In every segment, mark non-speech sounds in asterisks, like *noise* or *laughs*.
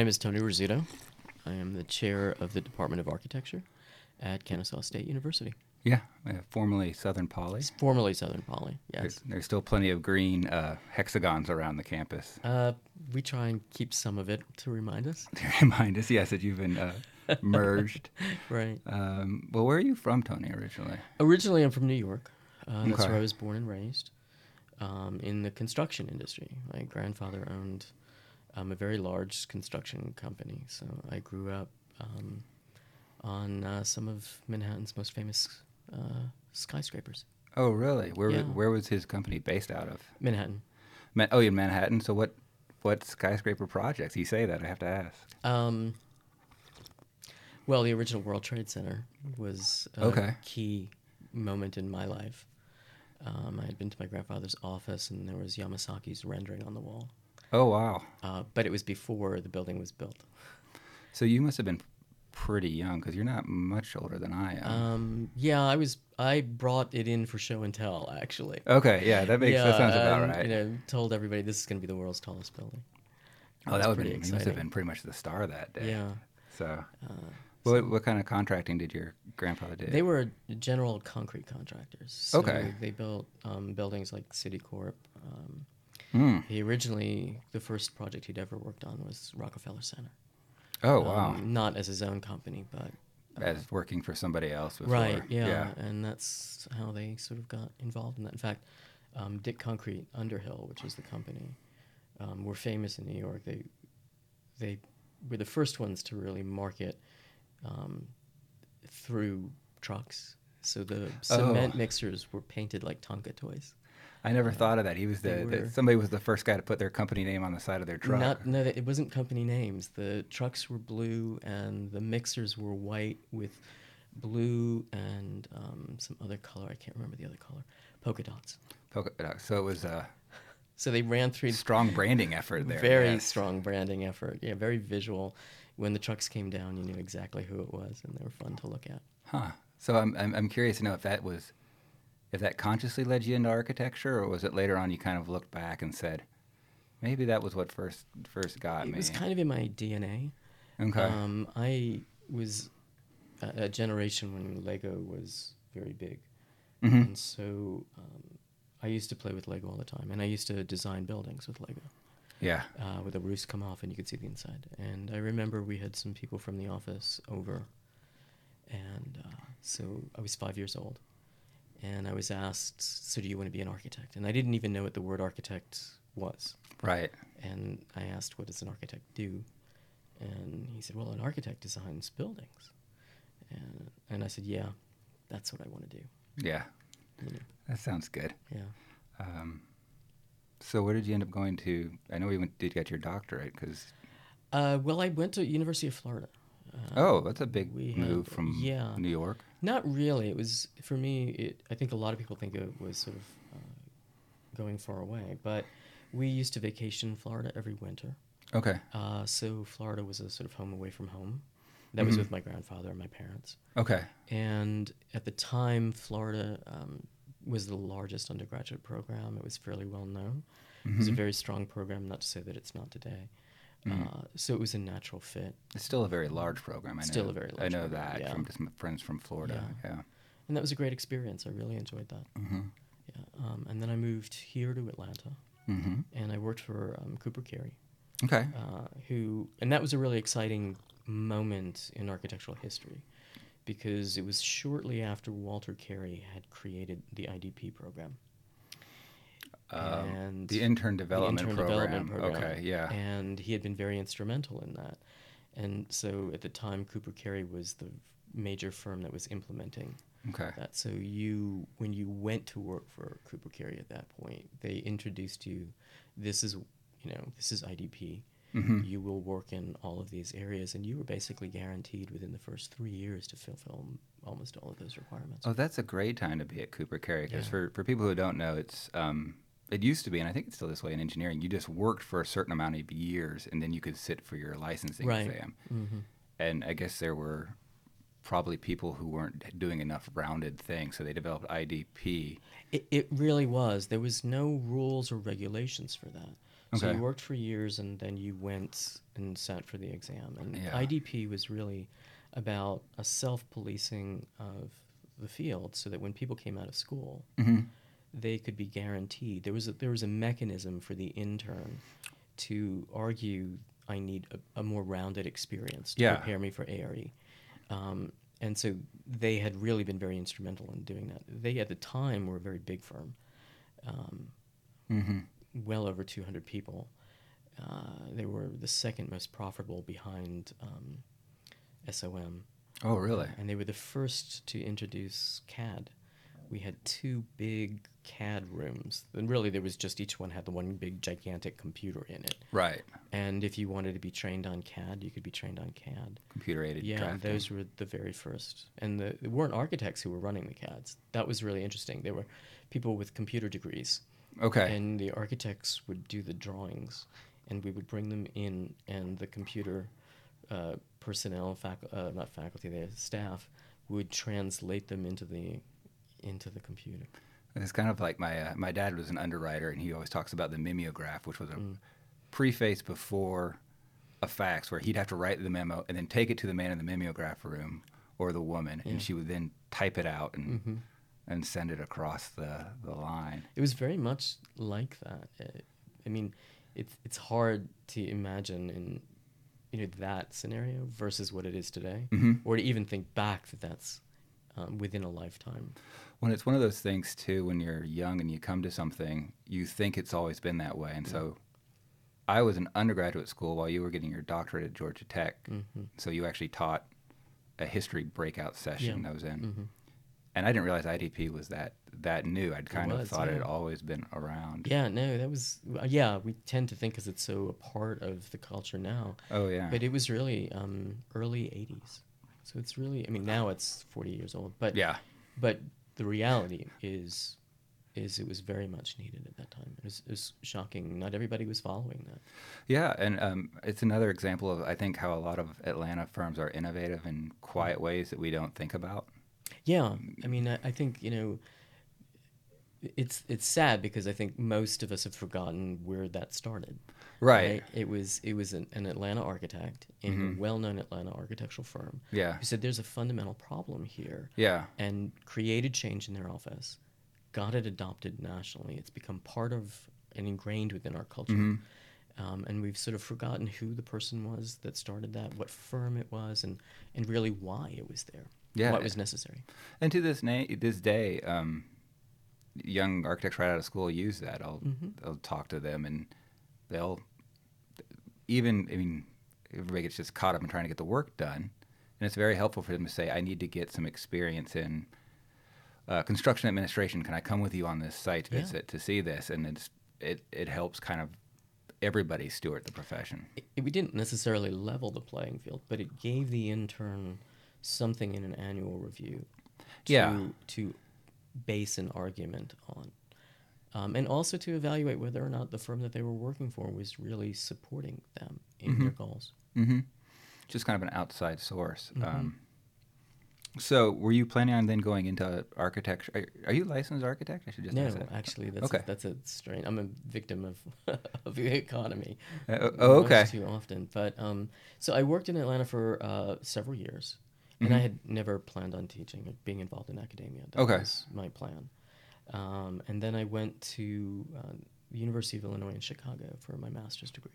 name is Tony Rizzuto. I am the chair of the Department of Architecture at Kennesaw State University. Yeah, uh, formerly Southern Poly. It's formerly Southern Poly, There's, yes. there's still plenty of green uh, hexagons around the campus Uh, we try and keep some of it to remind us. *laughs* to remind us, yes, that you've been uh, merged. *laughs* Right. Um, well, where are you from, Tony, originally? Originally, I'm from New York. Uh, that's Okay. where I was born and raised. Um, in the construction industry, my grandfather owned um, a very large construction company, so I grew up um, on uh, some of Manhattan's most famous uh, skyscrapers. Oh, really? Where Yeah. where was his company based out of? Manhattan. Ma- oh, in Manhattan. So what what skyscraper projects? You say that I have to ask. Um, well, the original World Trade Center was a Okay. key moment in my life. Um, I had been to my grandfather's office, and there was Yamasaki's rendering on the wall. Oh, wow. Uh, but it was before the building was built. So you must have been pretty young because you're not much older than I am. Um, yeah, I was. I brought it in for show and tell, actually. okay, yeah, that makes that sounds about and, right. You know, told everybody this is going to be the world's tallest building. oh, that would pretty be. He must have been pretty much the star that day. Yeah. So, Uh, what what kind of contracting did your grandfather do? They were general concrete contractors. So Okay. They built um, buildings like Citicorp. Um, Mm. he originally, the first project he'd ever worked on was Rockefeller Center. Oh, wow. Um, not as his own company, but As working for somebody else before. right, yeah, and that's how they sort of got involved in that. In fact, um, Dick Concrete Underhill, which is the company, um, were famous in New York. They they were the first ones to really market um, through trucks. So the cement Oh. mixers were painted like Tonka toys. I never thought of that. He was the, were- the somebody was the first guy to put their company name on the side of their truck. Not no, it wasn't company names. The trucks were blue and the mixers were white with blue and um, some other color. I can't remember the other color. Polka dots. Polka dots. So it was a So they ran through strong branding effort there. very yes. strong branding effort. Yeah, very visual. When the trucks came down, you knew exactly who it was, and they were fun to look at. Huh. So I'm, I'm I'm curious to know if that was if that consciously led you into architecture, or was it later on you kind of looked back and said, maybe that was what first first got It me. It was kind of in my DNA. okay. Um, I was a, a generation when Lego was very big, Mhm. and so um, I used to play with Lego all the time, and I used to design buildings with Lego, yeah. uh, with the roofs come off and you could see the inside. And I remember we had some people from the office over, and uh, so I was five years old, and I was asked, "So do you want to be an architect?" And I didn't even know what the word architect was. Right. And I asked, what does an architect do? And he said, well, an architect designs buildings. And, and I said, yeah, that's what I want to do. Yeah. You know, That sounds good. yeah. Um, so where did you end up going to? I know you went, did get your doctorate because Uh, well, I went to University of Florida. Uh, oh, that's a big move had- from yeah. New York. Not really. It was, for me, it, I think a lot of people think it was sort of uh, going far away. But we used to vacation in Florida every winter. Okay. Uh, so Florida was a sort of home away from home. That was Mhm. with my grandfather and my parents. Okay. And at the time, Florida um, was the largest undergraduate program. It was fairly well known. It was a Mhm. very strong program, not to say that it's not today. Mhm. Uh, so it was a natural fit. It's still a very large program. I know. Still a very large. I know program, that yeah. from just my friends from Florida. Yeah. And that was a great experience. I really enjoyed that. hmm Yeah. Um, and then I moved here to Atlanta, hmm and I worked for um, Cooper Carry, Okay. uh, who, and that was a really exciting moment in architectural history because it was shortly after Walter Carey had created the IDP program. Um, and the intern development intern program. development program. Okay. Yeah. And he had been very instrumental in that. And so at the time, Cooper Carry was the major firm that was implementing okay. that. So you, when you went to work for Cooper Carry at that point, they introduced you. This is, you know, this is IDP. hmm You will work in all of these areas, and you were basically guaranteed within the first three years to fulfill almost all of those requirements. Oh, that's a great time to be at Cooper Carry because Yeah. for, for people who don't know, it's um, it used to be, and I think it's still this way in engineering. You just worked for a certain amount of years, and then you could sit for your licensing Right. exam. hmm And I guess there were probably people who weren't doing enough rounded things, so they developed IDP. It, it really was. There was no rules or regulations for that. So you worked for years, and then you went and sat for the exam. And Yeah. IDP was really about a self-policing of the field, so that when people came out of school, Mhm. They could be guaranteed. There was a, there was a mechanism for the intern to argue, I need a, a more rounded experience to Yeah. prepare me for ARE. Um, and so they had really been very instrumental in doing that. They, at the time, were a very big firm, um, Mhm. well over 200 people. Uh, they were the second most profitable behind um, SOM. Oh, really? And they were the first to introduce CAD. We had two big CAD rooms. And really, there was just each one had the one big gigantic computer in it. Right. And if you wanted to be trained on CAD, you could be trained on CAD. Computer aided Yeah, drafting. those were the very first. And the, they weren't architects who were running the CADs. That was really interesting. They were people with computer degrees. Okay. And the architects would do the drawings, and we would bring them in, and the computer uh, personnel, fac- uh, not faculty, the staff, would translate them into the into the computer. It's kind of like my uh, my dad was an underwriter, and he always talks about the mimeograph, which was a Mm. preface before a fax, where he'd have to write the memo and then take it to the man in the mimeograph room or the woman, Yeah. and she would then type it out and Mhm. and send it across the the line. It was very much like that. I mean, it's it's hard to imagine in you know that scenario versus what it is today, Mhm. or to even think back that that's um, within a lifetime. When it's one of those things too, when you're young and you come to something, you think it's always been that way. And so, I was in undergraduate school while you were getting your doctorate at Georgia Tech. Mhm. So you actually taught a history breakout session Yeah. I was in, Mhm. and I didn't realize IDP was that that new. I'd kind of was, thought it had always been around. Yeah, no, that was uh, yeah. We tend to think because it's so a part of the culture now, Oh yeah. but it was really um, early '80s. So it's really, I mean, now it's 40 years old, but yeah. but the reality is is it was very much needed at that time. It was, it was shocking. Not everybody was following that. Yeah, and um, it's another example of I think how a lot of Atlanta firms are innovative in quiet ways that we don't think about. Yeah, I mean, I, I think you know, it's it's sad because I think most of us have forgotten where that started. Right. It was it was an, an Atlanta architect in Mhm. a well-known Atlanta architectural firm Yeah. who said there's a fundamental problem here Yeah. and created change in their office, got it adopted nationally. It's become part of and ingrained within our culture. Mhm. Um, and we've sort of forgotten who the person was that started that, what firm it was, and, and really why it was there, Yeah. why it was necessary. And to this na- this day, um, young architects right out of school use that. I'll Mhm. I'll talk to them and they'll even I mean everybody gets just caught up in trying to get the work done, and it's very helpful for them to say, I need to get some experience in uh, construction administration. Can I come with you on this site Yeah. visit to see this? And it's it it helps kind of everybody steward the profession. it, we didn't necessarily level the playing field, but it gave the intern something in an annual review to, Yeah. to base an argument on. Um, and also to evaluate whether or not the firm that they were working for was really supporting them in their goals. Mm-hmm. Just kind of an outside source. Mhm. Um, so, were you planning on then going into architecture? Are, are you a licensed architect? I should just No, that. actually, that's Okay. a, that's a strain. I'm a victim of *laughs* of the economy. Uh, oh, oh, okay. too often. But um, so I worked in Atlanta for uh, several years, and I Mhm. had never planned on teaching or being involved in academia. That Okay. was my plan. Um, and then I went to uh, the University of Illinois in Chicago for my master's degree.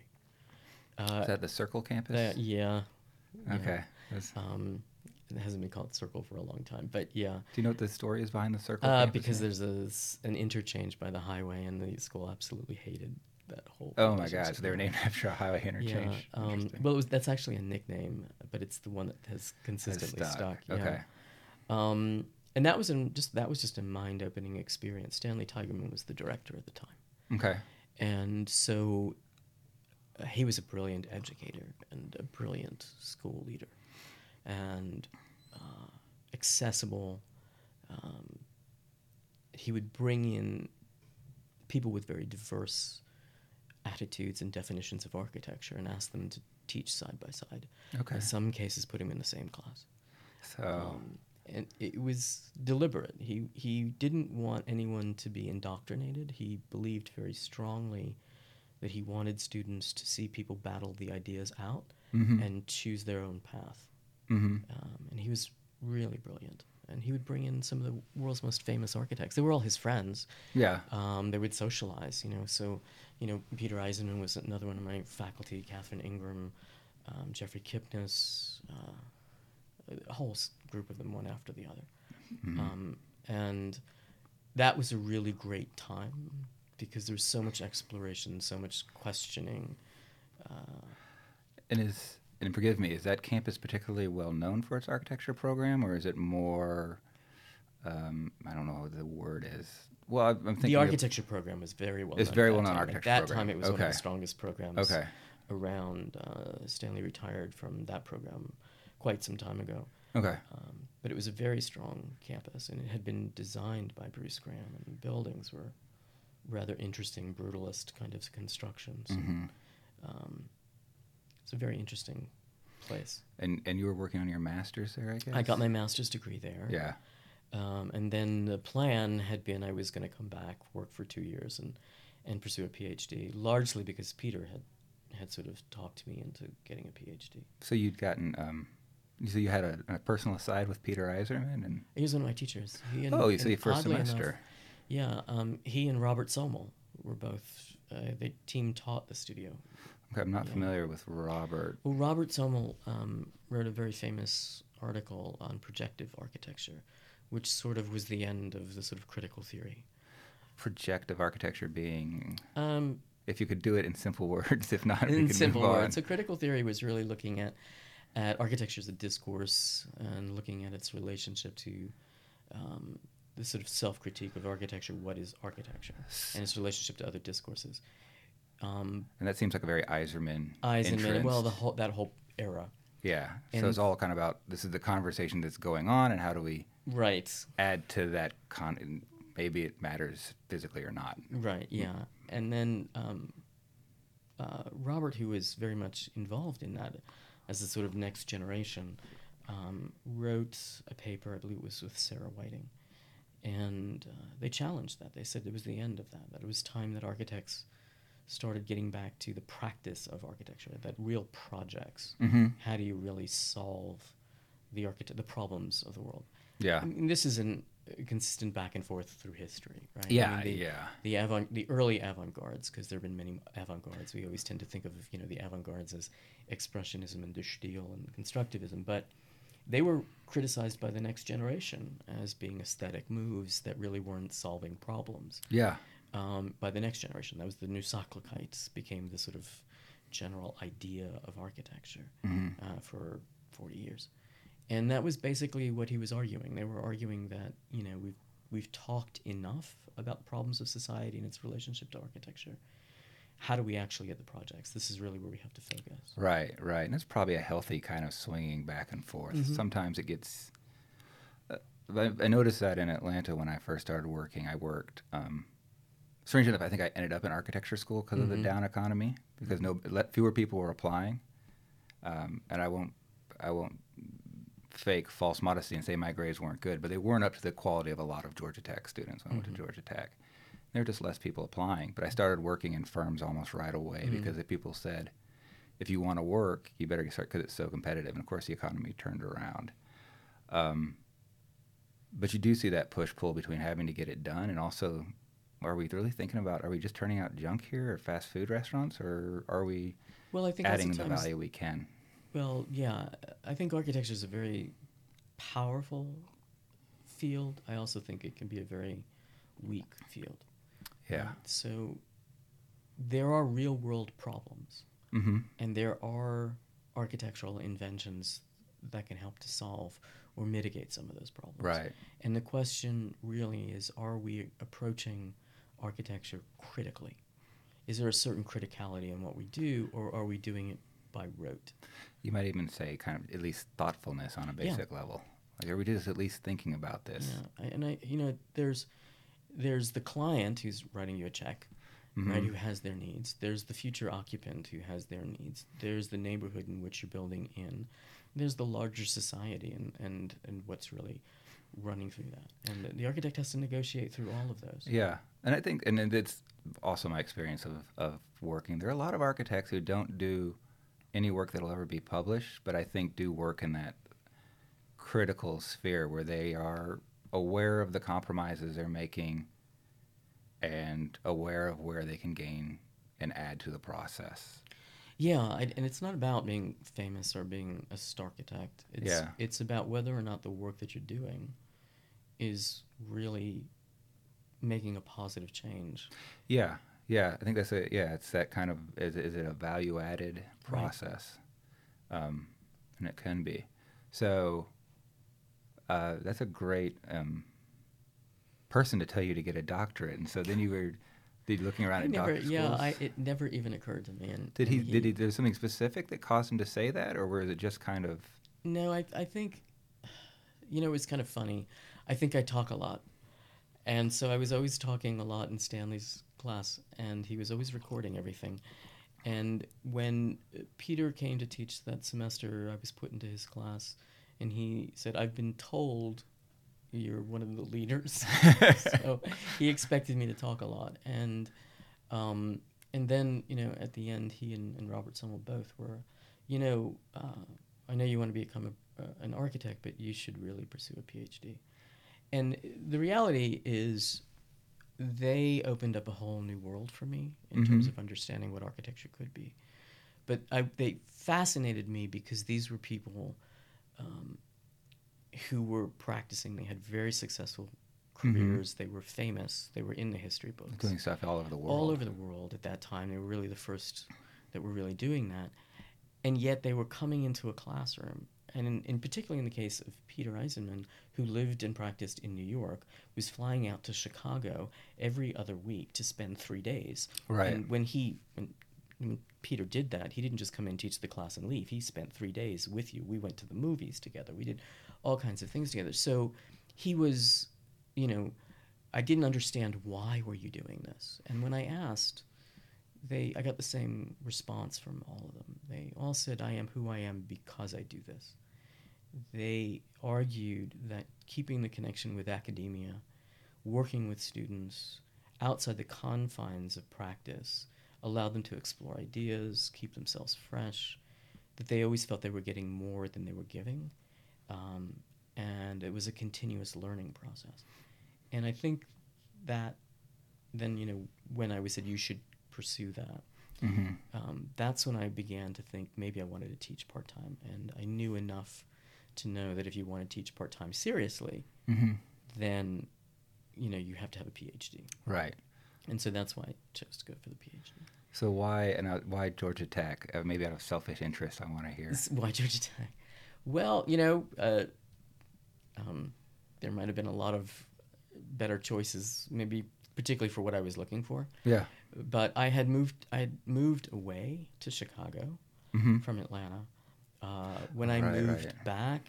Uh, Is that the Circle campus? that- yeah. yeah. Okay. That's- Um, it hasn't been called Circle for a long time, but yeah. Do you know what the story is behind the Circle? Uh, because here? there's a an interchange by the highway, and the school absolutely hated that whole. Oh my God! So they were named after a highway interchange. Yeah. Um, well, it was, that's actually a nickname, but it's the one that has consistently stuck. stuck. yeah. Okay. Um, and that was an, just that was just a mind-opening experience. Stanley Tigerman was the director at the time, Okay. and so uh, he was a brilliant educator and a brilliant school leader, and uh, accessible. Um, he would bring in people with very diverse attitudes and definitions of architecture and ask them to teach side by side. Okay. In some cases, put him in the same class. So. Um, and it was deliberate. He he didn't want anyone to be indoctrinated. He believed very strongly that he wanted students to see people battle the ideas out Mhm. and choose their own path. hmm Um, and he was really brilliant. And he would bring in some of the world's most famous architects. They were all his friends. Yeah. Um, they would socialize, you know. So, you know, Peter Eisenman was another one of my faculty. Catherine Ingraham, um, Jeffrey Kipnis, uh, a whole group of them, one after the other. Mhm. Um, and that was a really great time because there's so much exploration, so much questioning. Uh, And is and forgive me, is that campus particularly well known for its architecture program, or is it more? Um, I don't know what the word is. Well, I'm thinking the of- architecture program was very well. It's known very that well-known time. architecture At that program. time, it was one of the strongest programs Okay. around. Uh, Stanley retired from that program quite some time ago. Okay. Um, but it was a very strong campus, and it had been designed by Bruce Graham, and the buildings were rather interesting, brutalist kind of constructions. hmm Um, it's a very interesting place. And and you were working on your master's there, I guess. I got my master's degree there. Yeah. Um, and then the plan had been I was going to come back, work for two years, and, and pursue a PhD, largely because Peter had, had sort of talked me into getting a PhD. So you'd gotten. Um, so you had a, a personal aside with Peter Eiserman, and He was one of my teachers. He and, oh, you and see, first oddly enough- semester. yeah, um, he and Robert Somol were both, uh, they team taught the studio. Okay, I'm not yeah. familiar with Robert. Well, Robert Somol um, wrote a very famous article on projective architecture, which sort of was the end of the sort of critical theory. Projective architecture being, Um, if you could do it in simple *laughs* words, if not, we in simple words. So critical theory was really looking at at architecture as a discourse and looking at its relationship to um, the sort of self critique of architecture. What is architecture and its relationship to other discourses? Um, And that seems like a very Eiserman. Eisenman, well, the whole that whole era, Yeah. and- so it's all kind of about this is the conversation that's going on, and how do we right? add to that con? Maybe it matters physically or not. Right. Yeah. And then um, uh, Robert, who was very much involved in that as the sort of next generation, um, wrote a paper. I believe it was with Sarah Whiting, and uh, they challenged that. They said it was the end of that. That it was time that architects started getting back to the practice of architecture. That real projects. Mm-hmm. How do you really solve the architect the problems of the world? Yeah. I mean, this is an a consistent back and forth through history, right? I Yeah. mean, the, yeah. the avant the early avant-gardes because there have been many avant-gardes we always tend to think of you know the avant-gardes as expressionism and de Stijl and constructivism but they were criticized by the next generation as being aesthetic moves that really weren't solving problems Yeah. Um, by the next generation that was the new Sachlichkeit became the sort of general idea of architecture Mhm. uh, for 40 years and that was basically what he was arguing they were arguing that you know we've we've talked enough about the problems of society and its relationship to architecture how do we actually get the projects this is really where we have to focus Right, right. And it's probably a healthy kind of swinging back and forth. Mhm. Sometimes it gets. Uh, I, I noticed that in Atlanta when I first started working, I worked. Um, strange enough, I think I ended up in architecture school because of the Mhm. down economy, because no fewer people were applying. Um, and I won't, I won't fake false modesty and say my grades weren't good, but they weren't up to the quality of a lot of Georgia Tech students when I went to Georgia Tech. There were just less people applying, but I started working in firms almost right away Mhm. because the people said, if you want to work, you better start because it's so competitive. And of course, the economy turned around. Um, but you do see that push pull between having to get it done and also, are we really thinking about are we just turning out junk here or fast food restaurants or are we well i think adding the value we can? well yeah i think architecture is a very powerful field i also think it can be a very weak field Yeah. so there are real world problems Mm-hmm. and there are architectural inventions that can help to solve or mitigate some of those problems. Right. And the question really is are we approaching architecture critically? Is there a certain criticality in what we do, or are we doing it by rote? You might even say kind of at least thoughtfulness on a Yeah. basic level. Like, are we just at least thinking about this? Yeah, I- and I, you know, there's there's the client who's writing you a check, right? Mhm. Who has their needs. There's the future occupant who has their needs. There's the neighborhood in which you're building in. There's the larger society and and and what's really running through that. And the, the architect has to negotiate through all of those. Yeah, and I think, and it's also my experience of, of working. There are a lot of architects who don't do any work that'll ever be published, but I think do work in that critical sphere where they are aware of the compromises they're making and aware of where they can gain and add to the process. Yeah, I, and it's not about being famous or being a star architect. It's, Yeah. It's about whether or not the work that you're doing is really making a positive change. Yeah, yeah, I think that's a yeah. It's that kind of is, is it a value added process, um, and it can be. So uh, that's a great um, person to tell you to get a doctorate, and so then you were did looking around I at never, doctor yeah, schools. I, it never even occurred to me. And did he, and did he? There's something specific that caused him to say that, or was it just kind of? No, I, I think, you know, it's kind of funny. I think I talk a lot. And so I was always talking a lot in Stanley's class, and he was always recording everything. And when Peter came to teach that semester, I was put into his class, and he said, I've been told you're one of the leaders. *laughs* so he expected me to talk a lot. And, um, and then, you know, at the end, he and, and Robert Somol both were, you know, uh, I know you want to become a, uh, an architect, but you should really pursue a PhD. And the reality is, they opened up a whole new world for me in terms Mhm. of understanding what architecture could be. But I, they fascinated me because these were people um, who were practicing. They had very successful Mhm. careers. They were famous. They were in the history books Doing stuff all over the world. all over the world at that time. They were really the first that were really doing that. And yet they were coming into a classroom. And in, in particularly in the case of Peter Eisenman, who lived and practiced in New York, was flying out to Chicago every other week to spend three days. Right. And when he when, when Peter did that, he didn't just come in, teach the class, and leave. He spent three days with you. We went to the movies together. We did all kinds of things together. So he was, you know, I didn't understand why were you doing this. And when I asked, they I got the same response from all of them. They all said I am who I am because I do this. They argued that keeping the connection with academia, working with students outside the confines of practice allowed them to explore ideas, keep themselves fresh, that they always felt they were getting more than they were giving. Um, and it was a continuous learning process. And I think that then, you know, when I was said you should pursue that, hmm um, that's when I began to think maybe I wanted to teach part time. And I knew enough to know that if you want to teach part time seriously, hmm then, you know, you have to have a PhD. Right. And so that's why I chose to go for the PhD. So why and uh, why Georgia Tech? Uh, maybe out of selfish interest, I want to hear. Why Georgia Tech? Well, you know, uh, um, there might have been a lot of better choices, maybe particularly for what I was looking for. Yeah. But I had moved. I had moved away to Chicago hmm from Atlanta. Uh, when I Right, moved right. back,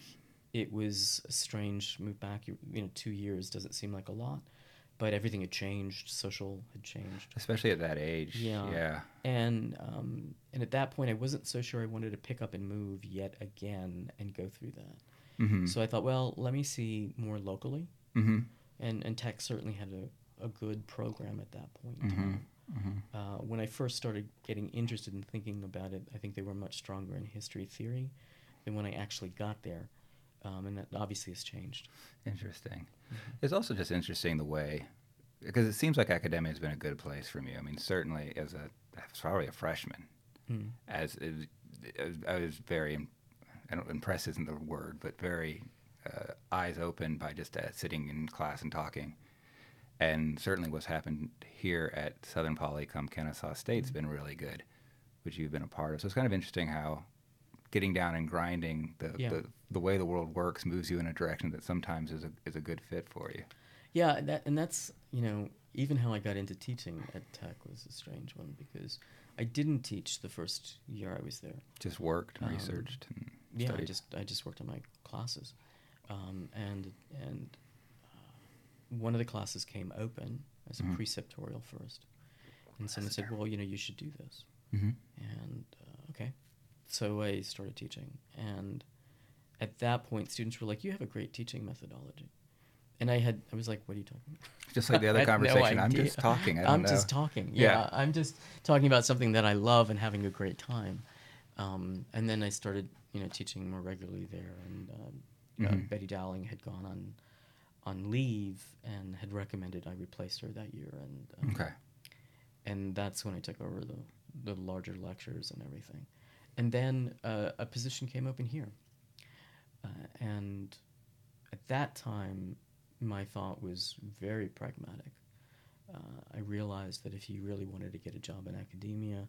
it was a strange move back. You, you know, two years doesn't seem like a lot, but everything had changed. Social had changed. Especially at that age. Yeah. Yeah. and um, and at that point I wasn't so sure I wanted to pick up and move yet again and go through that. hmm So I thought, well, let me see more locally, hmm and and Tech certainly had a, a good program at that point. in Mhm. time. hmm Uh, when I first started getting interested in thinking about it, I think they were much stronger in history theory than when I actually got there, um, and that obviously has changed. Interesting. It's also just interesting the way, because it seems like academia has been a good place for me. I mean, certainly as a as probably a freshman, Mm. as it, was- I was very, I don't impress isn't the word, but very uh, eyes open by just uh, sitting in class and talking. And certainly what's happened here at Southern Poly, come Kennesaw State's been really good, which you've been a part of. So it's kind of interesting how getting down and grinding the, Yeah. the, the way the world works moves you in a direction that sometimes is a, is a good fit for you. Yeah, that and that's you know even how I got into teaching at Tech was a strange one because I didn't teach the first year I was there. Just worked and Um, researched and Yeah, I just I just worked on my classes, um, and and one of the classes came open as a Mhm. preceptorial first, and someone said, "Well, you know, you should do this." hmm And uh, okay, so I started teaching, and at that point, students were like, "You have a great teaching methodology," and I had I was like, "What are you talking about?" Just like the *laughs* other had no conversation, I'm just talking. I don't I'm know. just talking. Yeah. Yeah. I'm just talking about something that I love and having a great time. Um, and then I started, you know, teaching more regularly there. And um, uh, Mhm. Betty Dowling had gone on on leave and had recommended I replace her that year. And um, Okay. and that's when I took over the the larger lectures and everything. And then uh, a position came open here, uh, and at that time, my thought was very pragmatic. Uh, I realized that if you really wanted to get a job in academia,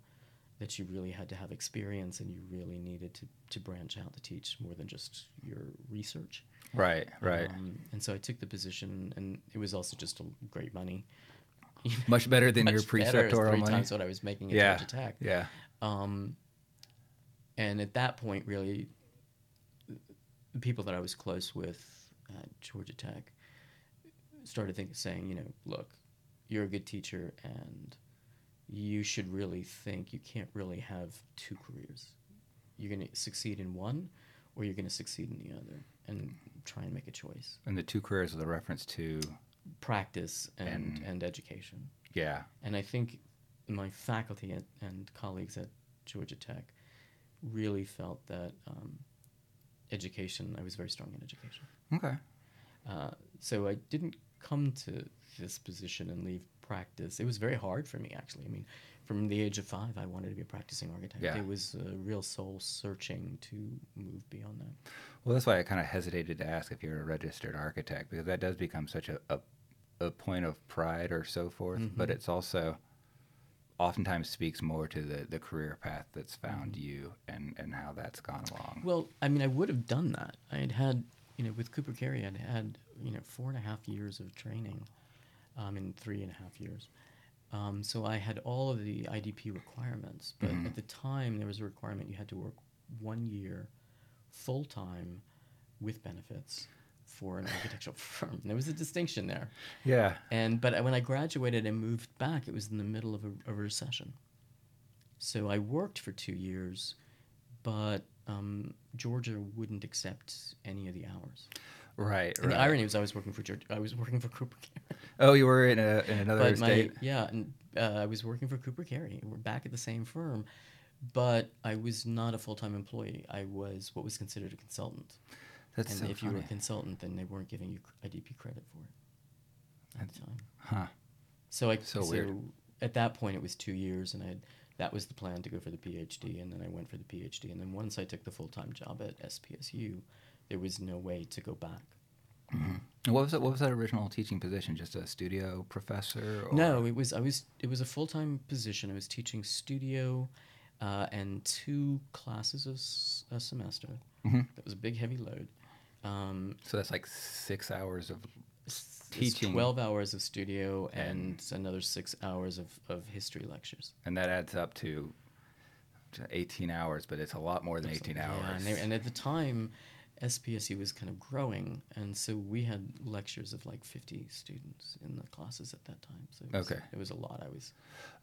that you really had to have experience and you really needed to, to branch out to teach more than just your research. Right. Right. Um, and so I took the position, and it was also just a great money. *laughs* Much better than your Much. It's preceptorial three money. times what I was making at yeah. Georgia Tech. Yeah. Um, and at that point, really, the people that I was close with at Georgia Tech started thinking, saying, you know, look, you're a good teacher, and you should really think you can't really have two careers. You're going to succeed in one, or you're going to succeed in the other, and try and make a choice. And the two careers are the reference to Practice and, And- and education. yeah. And I think my faculty and, and colleagues at Georgia Tech really felt that um, education, I was very strong in education. Okay. Uh, so I didn't come to this position and leave practice. It was very hard for me, actually. I mean, from the age of five, I wanted to be a practicing architect. Yeah. It was a real soul searching to move beyond that. Well, that's why I kind of hesitated to ask if you're a registered architect because that does become such a, a, a point of pride or so forth. But Mhm. it's also oftentimes speaks more to the, the career path that's found you and, and how that's gone along. Well, I mean, I would have done that. I had had, you know, with Cooper Carry, I'd had, you know, four and a half years of training um, in three and a half years. Um, so I had all of the IDP requirements. But Mhm. at the time, there was a requirement you had to work one year full time with benefits for an architectural *laughs* firm. There was a distinction there. yeah. And but when I graduated and moved back, it was in the middle of a, a recession. So I worked for two years, but um, Georgia wouldn't accept any of the hours. Right. And right. the irony was, I was working for Georgia. I was working for Cooper Carry. *laughs* Oh, you were in, a, in another but my state? yeah, and uh, I was working for Cooper Carry. We're back at the same firm, but I was not a full time employee. I was what was considered a consultant. That's and so if you were a consultant, then they weren't giving you IDP credit for it at the time. Huh. So I So weird. at that point it was two years, and I had, that was the plan to go for the PhD, and then I went for the PhD, and then once I took the full time job at SPSU, there was no way to go back. And What was that? What was that original teaching position? Just a studio professor? Or? No, it was I was it was a full time position. I was teaching studio, uh, and two classes a, s- a semester. Mhm. That was a big heavy load. Um, So that's like six hours of s- Teaching. twelve hours of studio And- and, another six hours of, of history lectures. and that adds up to to 18 hours, but it's a lot more than 18 Yeah, hours. and, they, and at the time, SPSU was kind of growing, and so we had lectures of like 50 students in the classes at that time. So it was, Okay. it was a lot. I was,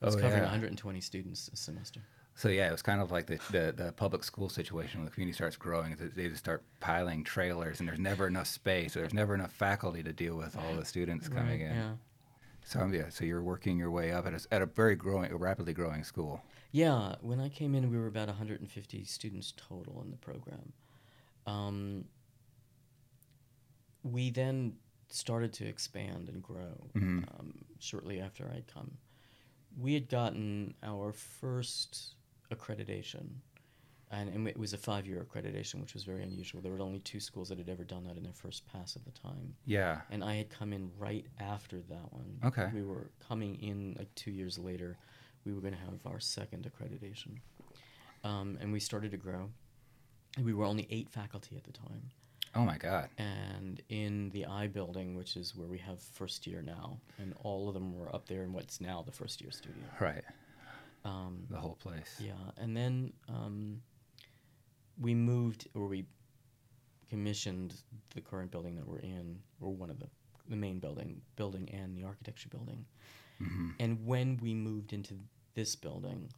I oh, was Oh, covering yeah. 120 students a semester. So yeah, it was kind of like the, the, the public school situation when the community starts growing. They just start piling trailers, and there's never enough space. Or there's never enough faculty to deal with all the students coming Right, in. Yeah. So yeah, so you're working your way up at a, at a very growing, a rapidly growing school. Yeah, when I came in, we were about 150 students total in the program. Um, we then started to expand and grow Mhm. um, shortly after I'd come. We had gotten our first accreditation, and, and it was a five year accreditation, which was very unusual. There were only two schools that had ever done that in their first pass at the time. Yeah. And I had come in right after that one. Okay. We were coming in like two years later. We were going to have our second accreditation. Um, and we started to grow. We were only eight faculty at the time. Oh my God. And in the I building, which is where we have first year now, and all of them were up there in what's now the first year studio. Right. Um, The whole place. yeah, and then um, we moved, or we commissioned the current building that we're in, or one of the the main building, building and the architecture building. hmm And when we moved into this building,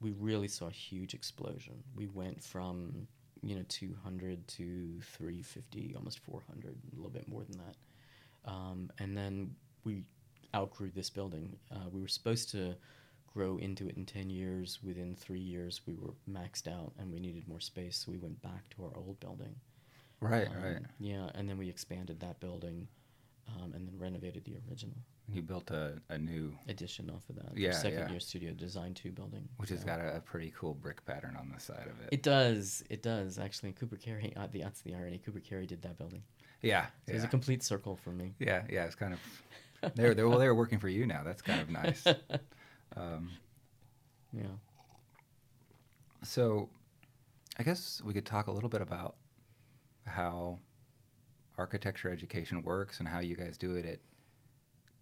we really saw a huge explosion. We went from you know 200 to 350, almost 400, a little bit more than that. Um, and then we outgrew this building. Uh, we were supposed to grow into it in 10 years. Within three years, we were maxed out and we needed more space, so we went back to our old building. Right, Um, right. Yeah, and then we expanded that building um, and then renovated the original You built a, a new, addition off of that. Yeah, Second yeah. year studio design two building. which has got a, a pretty cool brick pattern on the side of it. It does. It does actually. Cooper Carry. Uh, the, that's the irony. Cooper Carry did that building. yeah, So yeah. It was a complete circle for me. yeah, yeah. It's kind of they're they're well they're working for you now. That's kind of nice. *laughs* Um, Yeah. so, I guess we could talk a little bit about how architecture education works and how you guys do it at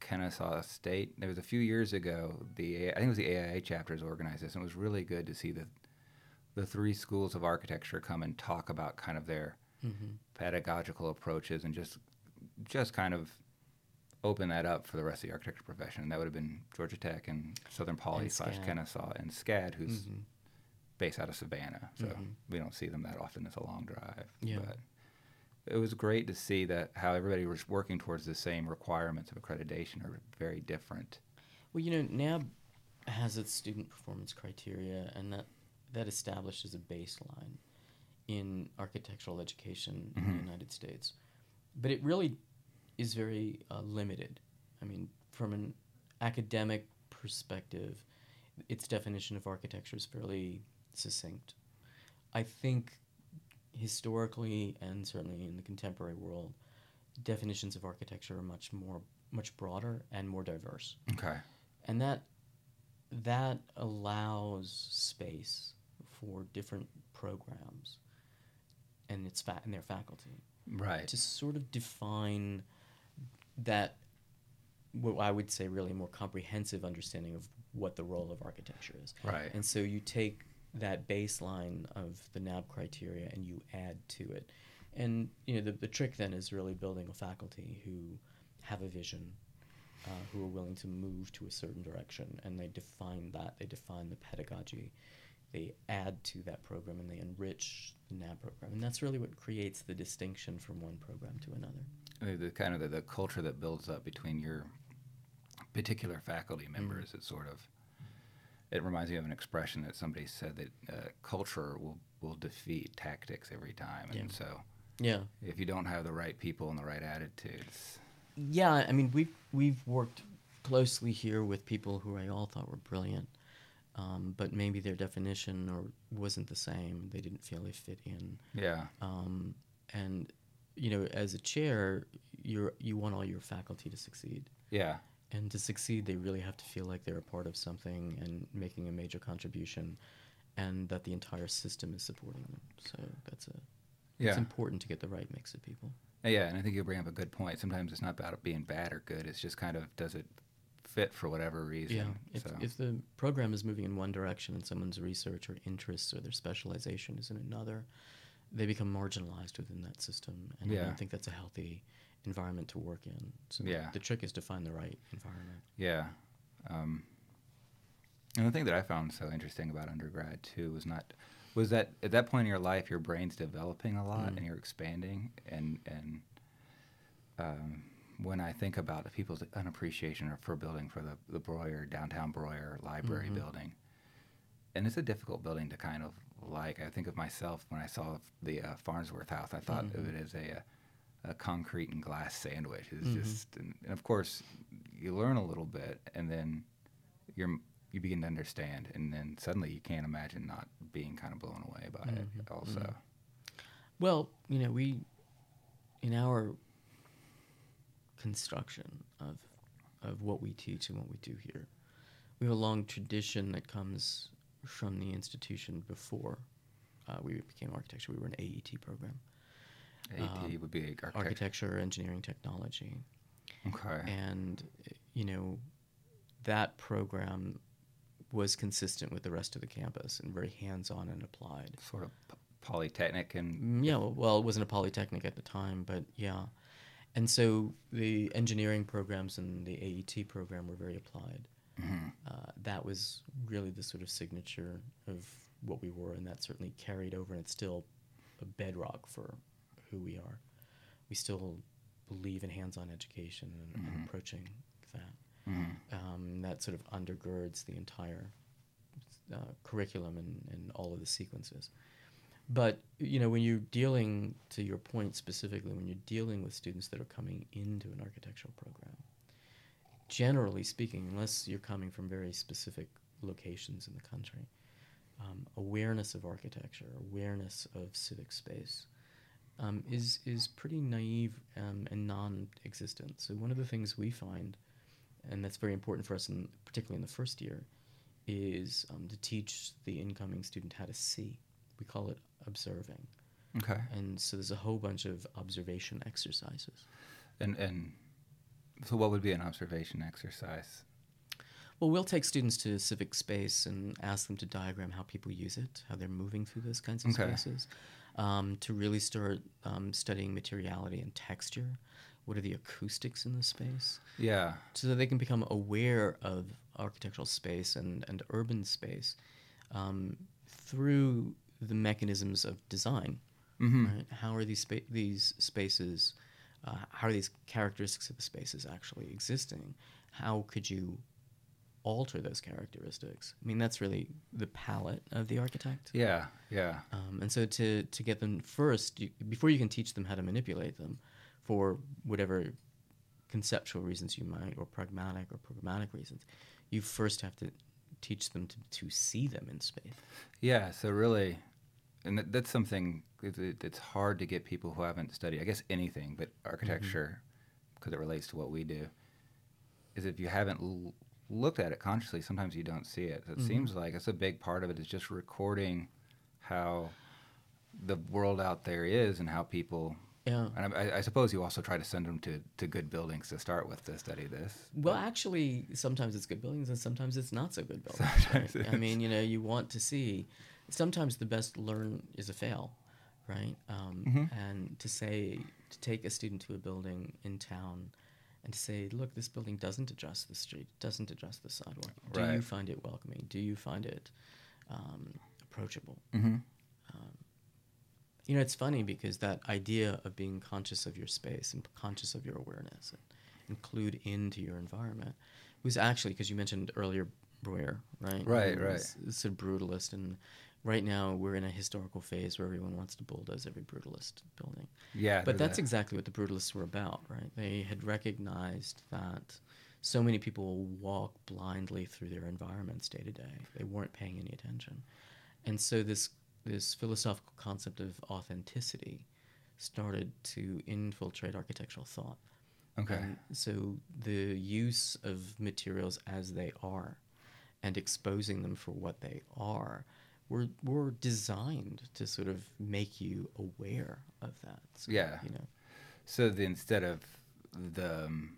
Kennesaw State. There was a few years ago, the I think it was the AIA chapters organized this, and it was really good to see the the three schools of architecture come and talk about kind of their hmm pedagogical approaches and just just kind of open that up for the rest of the architecture profession. And that would have been Georgia Tech and Southern Poly And slash Kennesaw and SCAD, who's hmm based out of Savannah. So Mhm. we don't see them that often. It's a long drive. Yeah. But it was great to see that how everybody was working towards the same requirements of accreditation are very different. Well, you know, NAAB has its student performance criteria, and that that establishes a baseline in architectural education in Mhm. the United States. But it really is very uh, limited. I mean, from an academic perspective, its definition of architecture is fairly succinct. I think historically and certainly in the contemporary world, definitions of architecture are much more much broader and more diverse Okay. and that that allows space for different programs and its fa- and their faculty Right. to sort of define that what I would say really more comprehensive understanding of what the role of architecture is. Right. And so you take that baseline of the NAAB criteria and you add to it. And you know the, the trick then is really building a faculty who have a vision, uh, who are willing to move to a certain direction, and they define that. They define the pedagogy. They add to that program and they enrich the NAAB program, and that's really what creates the distinction from one program to another. The kind of the, the culture that builds up between your particular faculty members is sort of it reminds me of an expression that somebody said that uh, culture will will defeat tactics every time and Yeah. so Yeah. if you don't have the right people and the right attitudes Yeah, I mean we've we've worked closely here with people who I all thought were brilliant, um, but maybe their definition or wasn't the same. They didn't feel they fit in, yeah um, and you know, as a chair, you're you want all your faculty to succeed, yeah and to succeed, they really have to feel like they're a part of something and making a major contribution, and that the entire system is supporting them. So that's a yeah. it's important to get the right mix of people. yeah and i think you bring up a good point. Sometimes it's not about being bad or good it's just kind of does it fit for whatever reason? Yeah, if, so. if the program is moving in one direction and someone's research or interests or their specialization is in another, they become marginalized within that system, and I don't think that's a healthy environment to work in. So Yeah. the trick is to find the right environment. Yeah. Um, and the thing that I found so interesting about undergrad too was not was that at that point in your life your brain's developing a lot Mm. and you're expanding and and um, when I think about the people's unappreciation for building for the the Breuer downtown Breuer library Mhm. building, and it's a difficult building to kind of like. I think of myself when I saw the uh, Farnsworth House. I thought of Mhm. it as a, a concrete and glass sandwich. It's Mhm. just, and, and of course, you learn a little bit, and then you're you begin to understand, and then suddenly you can't imagine not being kind of blown away by Mhm, it. Also, mhm. Well, you know, we in our construction of of what we teach and what we do here, we have a long tradition that comes from the institution before uh, we became architecture. We were an AET program, AT Um, would be architecture. architecture, engineering, technology, Okay. and you know that program was consistent with the rest of the campus and very hands-on and applied. sort of p- polytechnic and Mm, Yeah, well, it wasn't a polytechnic at the time, but yeah. And so the engineering programs and the AET program were very applied. Mhm. Uh, that was really the sort of signature of what we were, and that certainly carried over, and it's still a bedrock for who we are. We still believe in hands-on education and, and Mhm. approaching that. Mhm. Um, that sort of undergirds the entire uh, curriculum and, and all of the sequences. But you know, when you're dealing, to your point specifically, when you're dealing with students that are coming into an architectural program, generally speaking, unless you're coming from very specific locations in the country, um, awareness of architecture, awareness of civic space, um, is is pretty naive um, and non-existent. So one of the things we find, and that's very important for us, in, particularly in the first year, is um, to teach the incoming student how to see. We call it observing, Okay. and so there's a whole bunch of observation exercises. And and so, what would be an observation exercise? Well, we'll take students to civic space and ask them to diagram how people use it, how they're moving through those kinds of Okay. spaces, um, to really start um, studying materiality and texture. What are the acoustics in the space? Yeah. So that they can become aware of architectural space and, and urban space um, through the mechanisms of design. Mhm. Right? How are these spa- these spaces? Uh, how are these characteristics of the spaces actually existing? How could you alter those characteristics? I mean, that's really the palette of the architect. Yeah. Yeah. Um, and so to, to get them first, you, before you can teach them how to manipulate them for whatever conceptual reasons you might, or pragmatic or programmatic reasons, you first have to teach them to, to see them in space. Yeah, so really, and that, that's something it- hard to get people who haven't studied, I guess, anything but architecture, because it relates to what we do. Is if you haven't l- looked at it consciously, sometimes you don't see it. It Mhm. seems like it's a big part of it is just recording how the world out there is and how people. Yeah. And I, I suppose you also try to send them to, to good buildings to start with to study this. Well, actually, sometimes it's good buildings and sometimes it's not so good *laughs* buildings. Right? I mean, you know, you want to see. Sometimes the best learn is a fail, right? Um, Mhm. And to say, to take a student to a building in town and to say, look, this building doesn't address the street, doesn't address the sidewalk. Do you find it welcoming? Do you find it um, approachable? Mm-hmm. You know, it's funny because that idea of being conscious of your space and conscious of your awareness and include into your environment was actually because you mentioned earlier Breuer, right? Right, right. is a brutalist, and right now we're in a historical phase where everyone wants to bulldoze every brutalist building. Yeah, But that's the- exactly what the brutalists were about, right? They had recognized that so many people walk blindly through their environments day to day. They weren't paying any attention. And so this this philosophical concept of authenticity started to infiltrate architectural thought. Okay. And so the use of materials as they are and exposing them for what they are were, were designed to sort of make you aware of that. So, Yeah. You know, So the, instead of the um,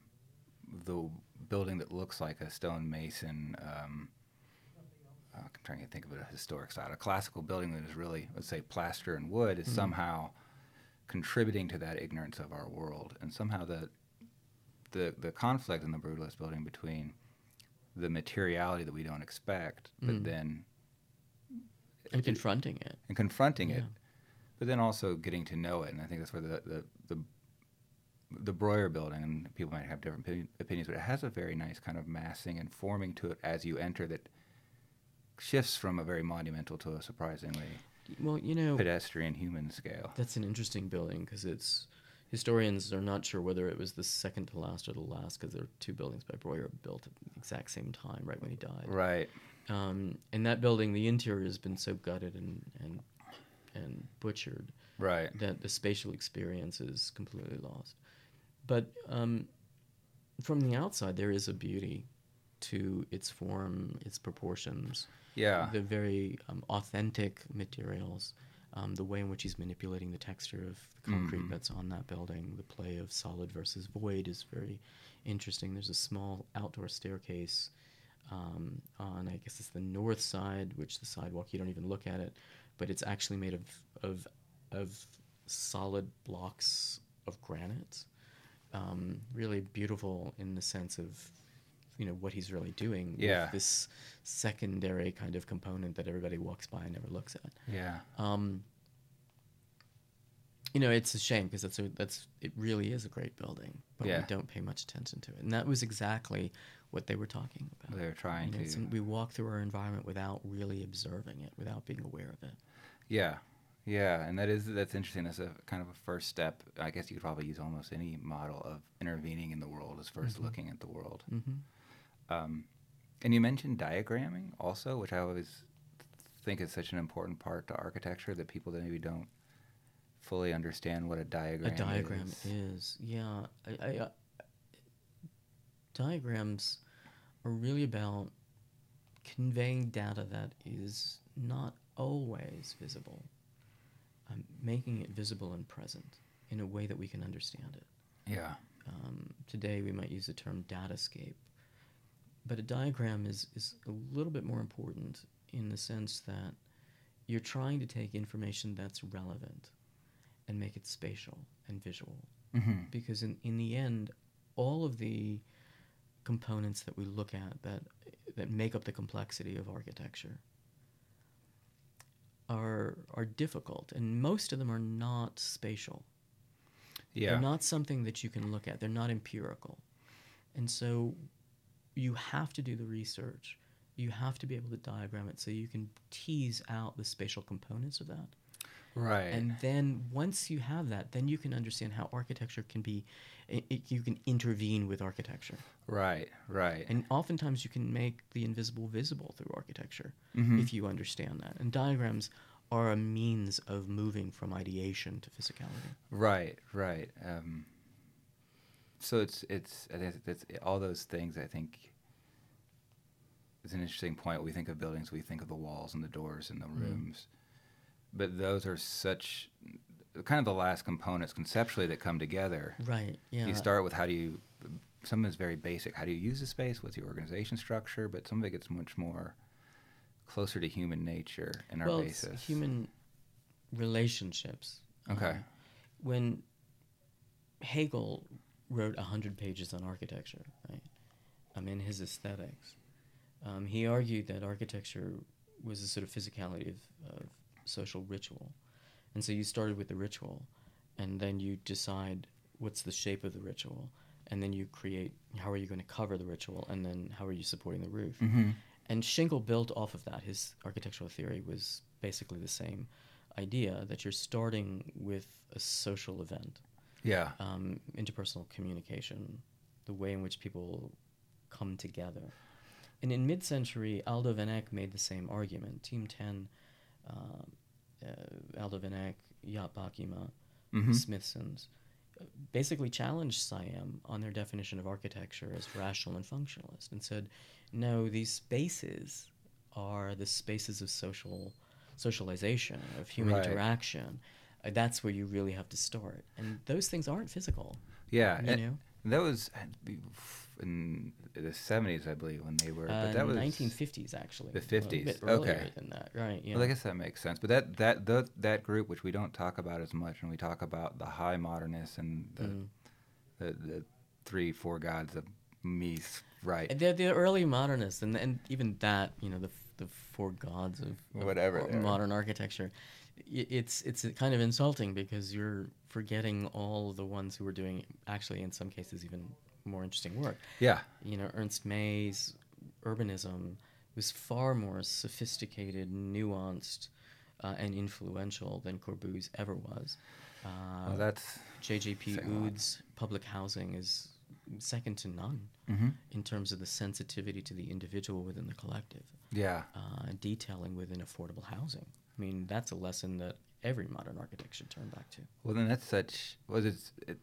the building that looks like a stonemason, um, uh, I'm trying to think of it a historic style. A classical building that is really, let's say, plaster and wood is Mhm. somehow contributing to that ignorance of our world, and somehow the the the conflict in the brutalist building between the materiality that we don't expect, but Mm. then and confronting it. and confronting it, but then also getting to know it. And I think that's where the the the, the Breuer building, and people might have different opi- opinions, but it has a very nice kind of massing and forming to it as you enter that shifts from a very monumental to a surprisingly Well, you know, pedestrian human scale. that's an interesting building because it's historians are not sure whether it was the second to last or the last because there are two buildings by Breuer built at the exact same time, right when he died. Right. Um, and that building, the interior has been so gutted and and and butchered Right. that the spatial experience is completely lost. But um, from the outside, there is a beauty to its form, its proportions, Yeah. the very um, authentic materials, um, the way in which he's manipulating the texture of the concrete Mhm. that's on that building, the play of solid versus void is very interesting. There's a small outdoor staircase um, on, I guess it's the north side, which the sidewalk you don't even look at it, but it's actually made of of of solid blocks of granite. Um, really beautiful in the sense of you know what he's really doing with Yeah. this secondary kind of component that everybody walks by and never looks at Yeah. um, you know, it's a shame because that's a, that's it really is a great building, but Yeah. we don't pay much attention to it. And that was exactly what they were talking about. They're trying You know, to. we walk through our environment without really observing it, without being aware of it. Yeah, yeah, and that is that's interesting. That's a kind of a first step. I guess you could probably use almost any model of intervening in the world as 1st Mhm. looking at the world. hmm Um, and you mentioned diagramming also, which I always think is such an important part to architecture that people that maybe don't fully understand what a diagram A diagram is. is, yeah. I, I, uh, diagrams are really about conveying data that is not always visible, um, making it visible and present in a way that we can understand it. Yeah, Um, today we might use the term datascape, but a diagram is, is a little bit more important in the sense that you're trying to take information that's relevant and make it spatial and visual. hmm Because in, in the end, all of the components that we look at that, that make up the complexity of architecture are, are difficult, and most of them are not spatial. yeah, They're not something that you can look at. They're not empirical. And so you have to do the research. You have to be able to diagram it so you can tease out the spatial components of that. Right. And then once you have that, then you can understand how architecture can be, i i you can intervene with architecture. right, right. And oftentimes you can make the invisible visible through architecture Mhm. if you understand that. And diagrams are a means of moving from ideation to physicality. Right, right. Um, so it's it's I think that's all those things. I think is an interesting point. We think of buildings, we think of the walls and the doors and the Mm. But those are such kind of the last components conceptually that come together. Right. Yeah. You start with how do you some is very basic. How do you use the space? What's your organization structure? But some of it gets much more closer to human nature in our well, it's basis. human relationships. Okay. Um, when Hegel wrote a hundred pages on architecture, right? Um, in his aesthetics, um, he argued that architecture was a sort of physicality of, of social ritual, and so you started with the ritual, and then you decide what's the shape of the ritual, and then you create how are you going to cover the ritual, and then how are you supporting the roof. hmm And Schinkel built off of that. His architectural theory was basically the same idea that you're starting with a social event, Yeah. um, interpersonal communication, the way in which people come together. And in mid century, Aldo van made the same argument. Team 10, uh, uh, Aldo van Eyck, Jaap Bakema, Mhm. Smithsons, uh, basically challenged CIAM on their definition of architecture as rational and functionalist and said, no, these spaces are the spaces of social socialization, of human Right. interaction. Uh, that's where you really have to start. And those things aren't physical. Yeah, You know? that was in the seventies, I believe, when they were. Uh, but that was 1950s, actually. the 50s, okay. than that, right? Yeah. Well, I guess that makes sense. But that that the, that group, which we don't talk about as much, and we talk about the high modernists and the Mm. the, the three four gods of Mies, right? And They're the early modernists, and and even that, you know, the the four gods of, of Whatever ar- they are. modern architecture, it's it's kind of insulting because you're forgetting all the ones who were doing actually in some cases even more interesting work. yeah, You know, Ernst May's urbanism was far more sophisticated, nuanced, uh, and influential than Corbu's ever was. Uh, well, that's JJP. Oud's public housing is second to none hmm in terms of the sensitivity to the individual within the collective, yeah, uh, detailing within affordable housing. I mean, that's a lesson that every modern architect should turn back to. Well, then that's such. Was it's it,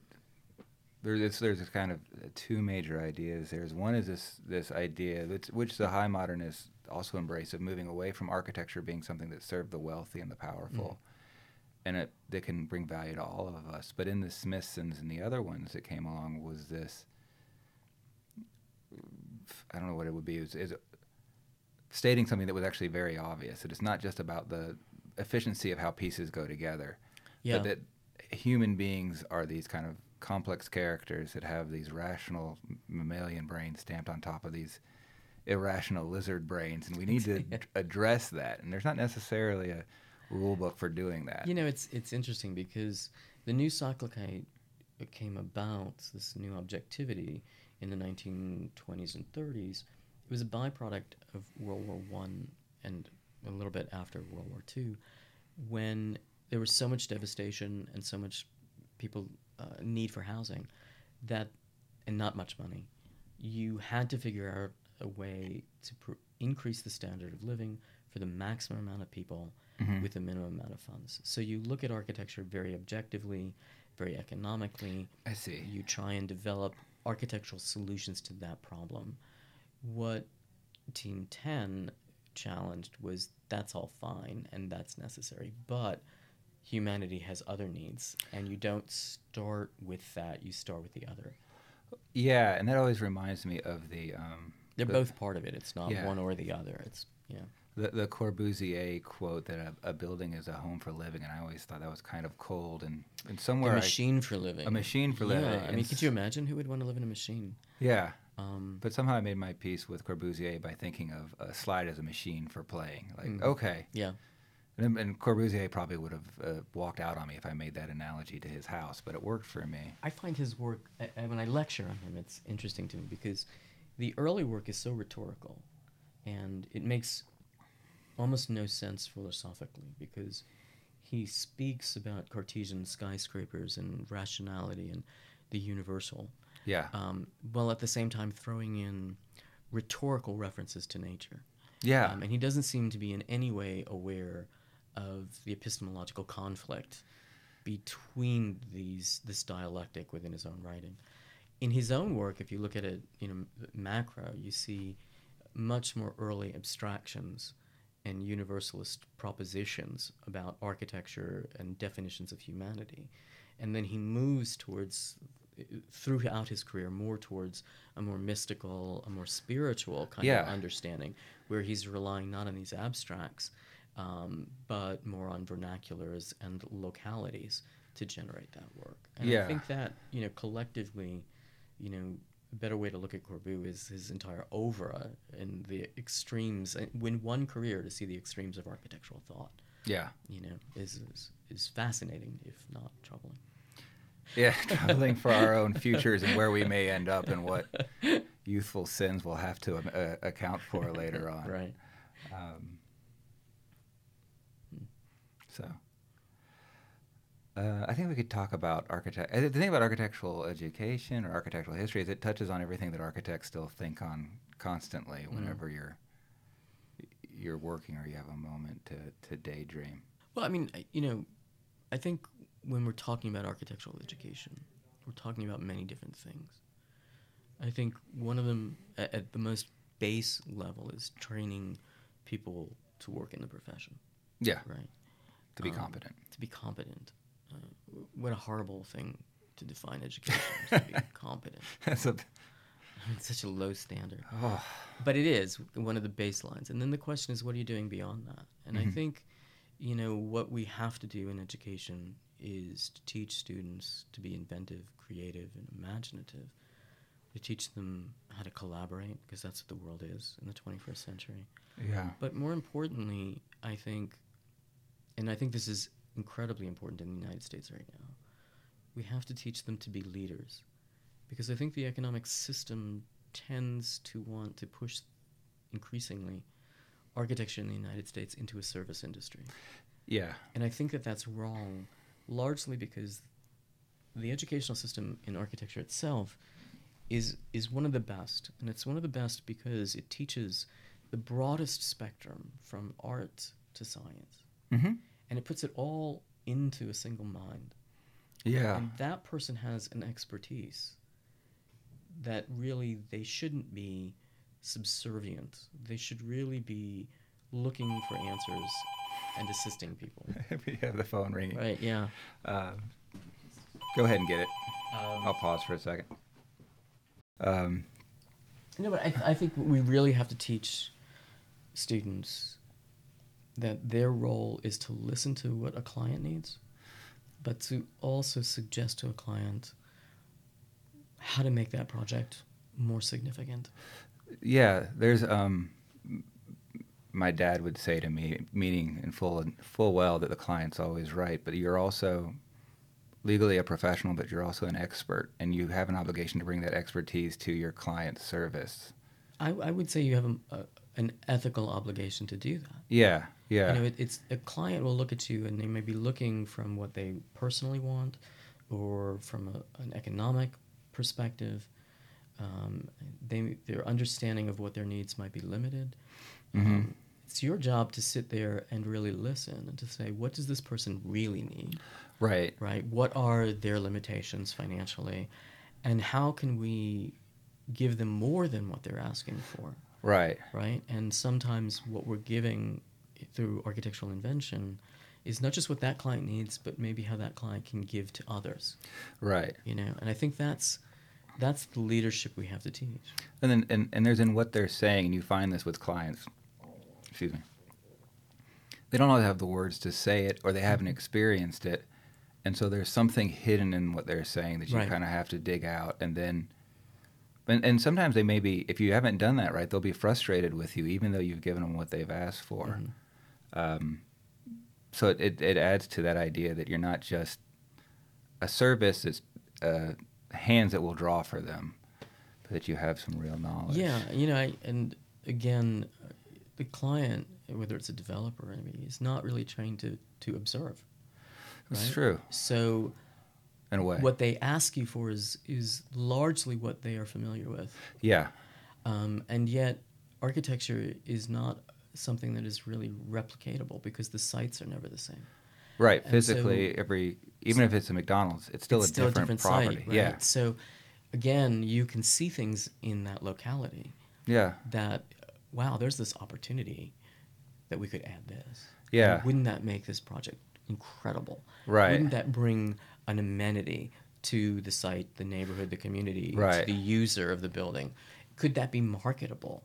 there's there's kind of uh, two major ideas. There's one is this this idea which which the high modernists also embrace of moving away from architecture being something that served the wealthy and the powerful, and it that can bring value to all of us. But in the Smithsons and the other ones that came along was this. I don't know what it would be. Is is stating something that was actually very obvious. That it's not just about the efficiency of how pieces go together Yeah. but that human beings are these kind of complex characters that have these rational mammalian brains stamped on top of these irrational lizard brains, and we need to *laughs* Yeah. address that. And there's not necessarily a rule book for doing that. You know, it's it's interesting because The Neue Sachlichkeit came about, this new objectivity, in the 1920s and 30s. It was a byproduct of World War One and a little bit after World War Two, when there was so much devastation and so much people uh, need for housing that and not much money you had to figure out a way to pr- increase the standard of living for the maximum amount of people Mhm. with the minimum amount of funds so you look at architecture very objectively very economically I see. you try and develop architectural solutions to that problem. What Team 10 challenged was that's all fine and that's necessary, but humanity has other needs, and you don't start with that, you start with the other. Yeah, and that always reminds me of the um, They're the, both part of it, it's not Yeah. one or the other. It's, yeah. the, the Corbusier quote that a, a building is a home for living, and I always thought that was kind of cold and and A somewhere I- machine for living. a machine for living. Yeah, I mean, could you imagine who would want to live in a machine? Yeah, Um, but somehow I made my peace with Corbusier by thinking of a slide as a machine for playing. Like, Mhm. okay, yeah. And, and Corbusier probably would have uh, walked out on me if I made that analogy to his house, but it worked for me. I find his work, I, I- when I lecture on him, it's interesting to me because the early work is so rhetorical and it makes almost no sense philosophically because he speaks about Cartesian skyscrapers and rationality and the universal, Yeah, um, while at the same time throwing in rhetorical references to nature. yeah, Um, and he doesn't seem to be in any way aware of the epistemological conflict between these this dialectic within his own writing. In his own work, if you look at it, you know, macro, you see much more early abstractions and universalist propositions about architecture and definitions of humanity. And then he moves towards, throughout his career, more towards a more mystical, a more spiritual kind of understanding, where he's relying not on these abstracts, um, but more on vernaculars and localities to generate that work. And Yeah. I think that, you know, collectively, you know, a better way to look at Corbu is his entire oeuvre and the extremes. and When one career to see the extremes of architectural thought, yeah, you know, is is, is fascinating, if not troubling. yeah. *laughs* Troubling for our own futures and where we may end up and what *laughs* youthful sins we'll have to uh, account for later on. Right. Um, so, uh, I think we could talk about architect. The thing about architectural education or architectural history is it touches on everything that architects still think on constantly Mm. whenever you're you're working or you have a moment to, to daydream. Well, I mean, you know, I think when we're talking about architectural education, we're talking about many different things. I think one of them, at, at the most base level, is training people to work in the profession, Yeah, right? To be Um, competent. To be competent. Uh, what a horrible thing to define education to be *laughs* competent. That's a, *laughs* It's such a low standard. oh, But it is one of the baselines. And then the question is, what are you doing beyond that? And I Mhm. think, you know, what we have to do in education is to teach students to be inventive, creative, and imaginative. To teach them how to collaborate, because that's what the world is in the 21st century. yeah, But more importantly, I think, and I think this is incredibly important in the United States right now, we have to teach them to be leaders. Because I think the economic system tends to want to push increasingly architecture in the United States into a service industry. yeah, And I think that that's wrong, largely because the educational system in architecture itself is is one of the best, and it's one of the best because it teaches the broadest spectrum from art to science, hmm and it puts it all into a single mind. yeah, And that person has an expertise that really they shouldn't be subservient. They should really be looking for answers and assisting people. *laughs* we have the phone ringing. Right, yeah. Um, go ahead and get it. Um, I'll pause for a second. Um, No, but I, I think we really have to teach students that their role is to listen to what a client needs, but to also suggest to a client how to make that project more significant. yeah, there's um, my dad would say to me, meaning in full and full well that the client's always right, but you're also legally a professional, but you're also an expert, and you have an obligation to bring that expertise to your client's service. I, I would say you have a, a, an ethical obligation to do that. Yeah, yeah, You know, it, it's a client will look at you and they may be looking from what they personally want, or from a, an economic perspective. Um, they their understanding of what their needs might be limited. Mhm. Um, it's your job to sit there and really listen and to say, what does this person really need? right, right? What are their limitations financially, and how can we give them more than what they're asking for, right, right? And sometimes what we're giving through architectural invention is not just what that client needs, but maybe how that client can give to others, right. you know. And I think that's that's the leadership we have to teach. And then and, and there's in what they're saying, and you find this with clients. Excuse me. They don't always have the words to say it, or they haven't experienced it, and so there's something hidden in what they're saying that you Right. kind of have to dig out, and then. And, and sometimes they may be, if you haven't done that right, they'll be frustrated with you, even though you've given them what they've asked for. Mhm. Um, so it, it, it adds to that idea that you're not just a service that's uh, hands that will draw for them, but that you have some real knowledge. Yeah, you know, I, and again, the client, whether it's a developer, I mean, is not really trained to to observe. It's right? true So in a way. what they ask you for is is largely what they are familiar with, Yeah, um, and yet architecture is not something that is really replicatable because the sites are never the same. right. And Physically, so- every even if it's a McDonald's, it's still it's a still different, a different property. site, right? Yeah, So again, you can see things in that locality yeah, that wow, there's this opportunity that we could add this. Yeah. And wouldn't that make this project incredible? Right. Wouldn't that bring an amenity to the site, the neighborhood, the community, Right. to the user of the building? Could that be marketable?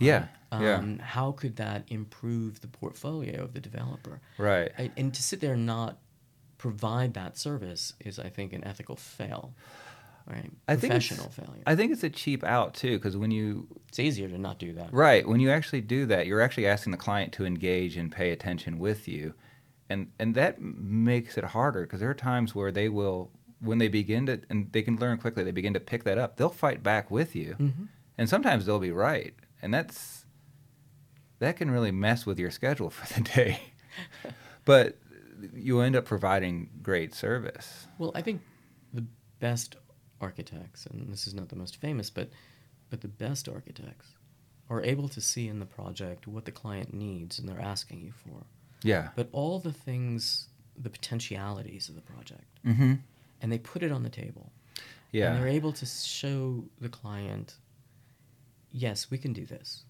Yeah, Um, yeah. How could that improve the portfolio of the developer? Right. I- And to sit there and not provide that service is, I think, an ethical fail, right? I think Professional failure. I think it's a cheap out too, because when you it's easier to not do that. Right. When you actually do that, you're actually asking the client to engage and pay attention with you. And and that makes it harder because there are times where they will when they begin to and they can learn quickly, they begin to pick that up. They'll fight back with you. Mhm. And sometimes they'll be right. And that's that can really mess with your schedule *laughs* for the day. but you end up providing great service. Well, I think the best architects, and this is not the most famous, but but the best architects are able to see in the project what the client needs and they're asking you for. Yeah. But all the things, the potentialities of the project, Mm-hmm. and they put it on the table. Yeah. And they're able to show the client, yes, we can do this.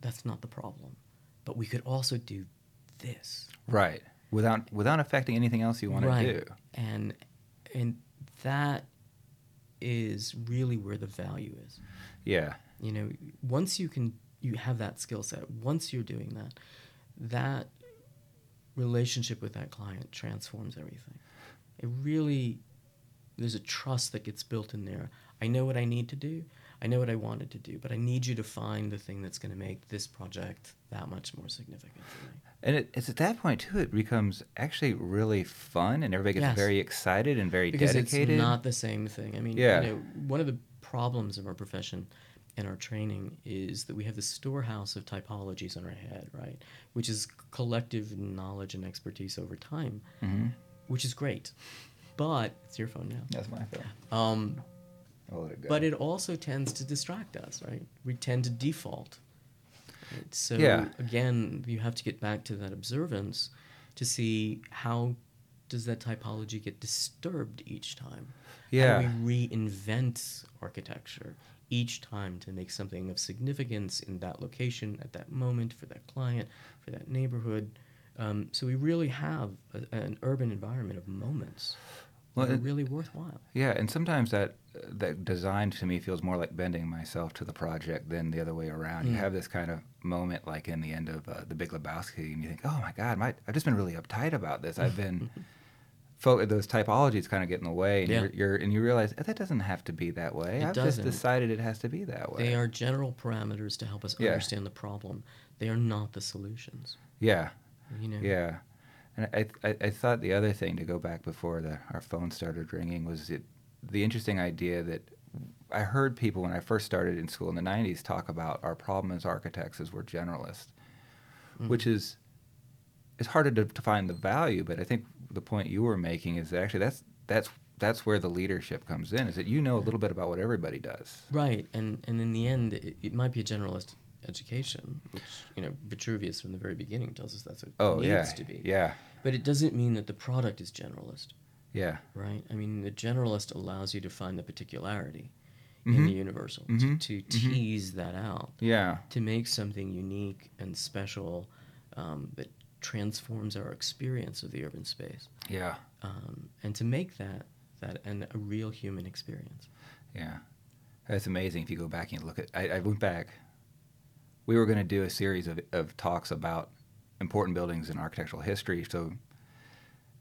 That's not the problem. But we could also do this. right. Without without affecting anything else you want to do. And and that is really where the value is. Yeah. You know, once you can you have that skill set, once you're doing that, that relationship with that client transforms everything. It really there's a trust that gets built in there. I know what I need to do. I know what I wanted to do, but I need you to find the thing that's going to make this project that much more significant for me. And it, it's at that point too. It becomes actually really fun, and everybody gets Yes. very excited and very because dedicated. it's not the same thing. I mean, Yeah. you know, one of the problems of our profession and our training is that we have this storehouse of typologies in our head, right? Which is collective knowledge and expertise over time, Mhm. which is great. But it's your phone now. That's my phone. Um, I'll let it go. but it also tends to distract us, right? We tend to default. Right? So Yeah. again, you have to get back to that observance to see how does that typology get disturbed each time. Yeah. How do we reinvent architecture each time to make something of significance in that location at that moment for that client, for that neighborhood. Um, so we really have a, an urban environment of moments Well, it- really worthwhile. Yeah, and sometimes that that design to me feels more like bending myself to the project than the other way around. You Mm. have this kind of moment like in the end of uh, the Big Lebowski, and you think, "Oh my God, my, I've just been really uptight about this. I've been." *laughs* Fo- those typologies kind of get in the way, and Yeah. you're, you're and you realize "Eh, that doesn't have to be that way. It I've doesn't. just decided it has to be that way. They are general parameters to help us Yeah. understand the problem. They are not the solutions. Yeah, You know. yeah, And I, I, I thought the other thing to go back before the, our phone started ringing was it, the interesting idea that I heard people when I first started in school in the 90s talk about our problem as architects is we're generalists, Mhm. which is it's harder to, to find the value. But I think the point you were making is that actually that's that's that's where the leadership comes in. Is that you know a little bit about what everybody does. Right, and and in the end, it, it might be a generalist education, which you know Vitruvius from the very beginning tells us that's what Oh it needs yeah, to be. yeah, But it doesn't mean that the product is generalist, yeah. right? I mean, the generalist allows you to find the particularity Mhm. in the universal, Mhm, to, to mhm. tease that out, Yeah, to make something unique and special um, that transforms our experience of the urban space, yeah, um, and to make that that an, a real human experience. yeah. That's amazing. If you go back and look at, I, I went back. We were going to do a series of, of talks about important buildings in architectural history. So,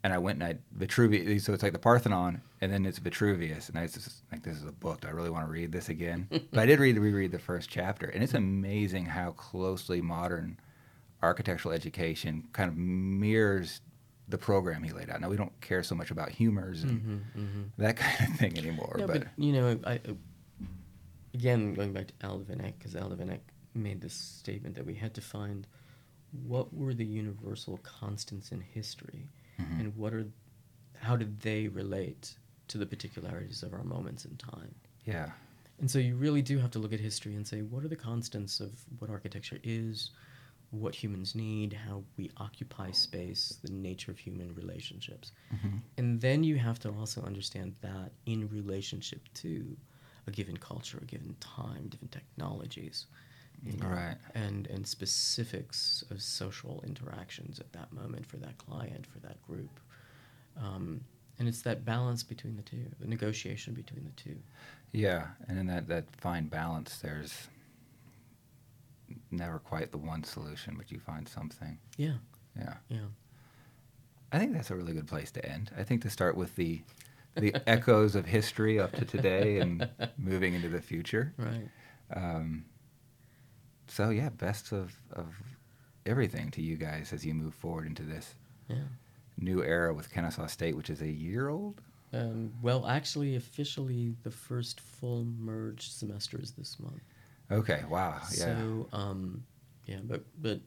and I went and I Vitruvius. So it's like the Parthenon, and then it's Vitruvius, and I was just like, this is a book. Do I really want to read this again? *laughs* but I did read reread the first chapter, and it's amazing how closely modern architectural education kind of mirrors the program he laid out. Now we don't care so much about humors and Mm-hmm, mm-hmm. that *laughs* kind of thing anymore. But, but, you know, I, again going back to Al because Aldo van Eyck made this statement that we had to find what were the universal constants in history, Mhm. and what are how did they relate to the particularities of our moments in time. yeah, And so you really do have to look at history and say, what are the constants of what architecture is, what humans need, how we occupy space, the nature of human relationships. Mhm. And then you have to also understand that in relationship to a given culture, a given time, different technologies. Right. And, and specifics of social interactions at that moment for that client, for that group. Um, and it's that balance between the two, the negotiation between the two. yeah, and in that that fine balance, there's never quite the one solution, but you find something. Yeah, Yeah, yeah. I think that's a really good place to end. I think to start with the the echoes of history up to today and *laughs* moving into the future. Right. Um, so yeah, best of of everything to you guys as you move forward into this Yeah. new era with Kennesaw State, which is a year old. Um, well, actually, officially, the first full merged semester is this month. Okay, wow, yeah, So, um, yeah, but but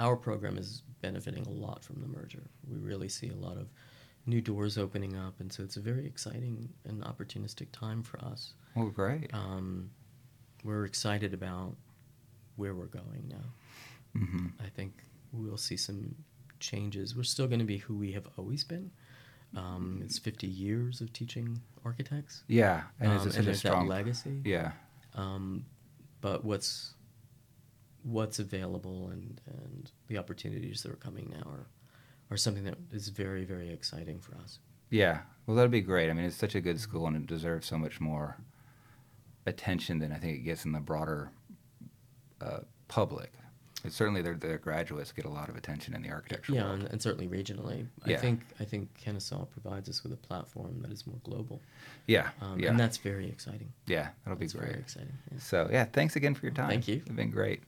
our program is benefiting a lot from the merger. We really see a lot of new doors opening up, and so it's a very exciting and opportunistic time for us. Oh, great. Um, we're excited about where we're going now. hmm I think we'll see some changes. We're still going to be who we have always been. Um, it's 50 years of teaching architects. Yeah, and it's Um, such and a strong that legacy. Yeah, Um, but what's what's available and, and the opportunities that are coming now are, are something that is very, very exciting for us. yeah. Well, that'd be great. I mean, it's such a good school, and it deserves so much more attention than I think it gets in the broader uh, public. It's certainly their their graduates get a lot of attention in the architecture Yeah, world. and, and certainly regionally. Yeah. I think I think Kennesaw provides us with a platform that is more global. yeah, Um, yeah, And that's very exciting. yeah. That'll be That's great. very exciting. yeah. So yeah, thanks again for your time. Thank you. It's been great.